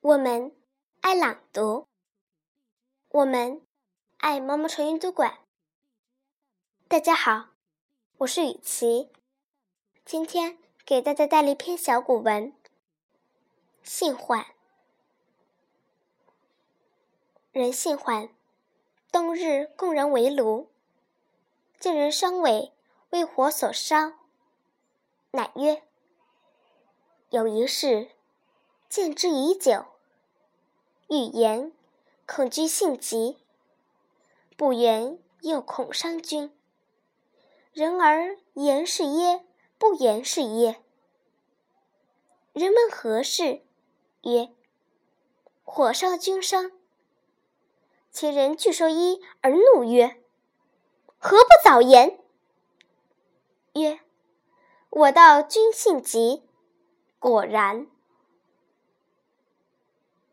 我们爱朗读，我们爱毛毛虫阅读馆。大家好，我是雨琪，今天给大家带来一篇小古文《性缓》。人性缓，冬日供人为炉，见人伤尾为火所烧，乃曰：“有一事。”见之已久，欲言，恐惧性急；不言，又恐伤君。人而言是耶？不言是耶？人问何事？曰：火烧君伤。其人具受衣而怒曰：何不早言？曰：我道君性急。果然。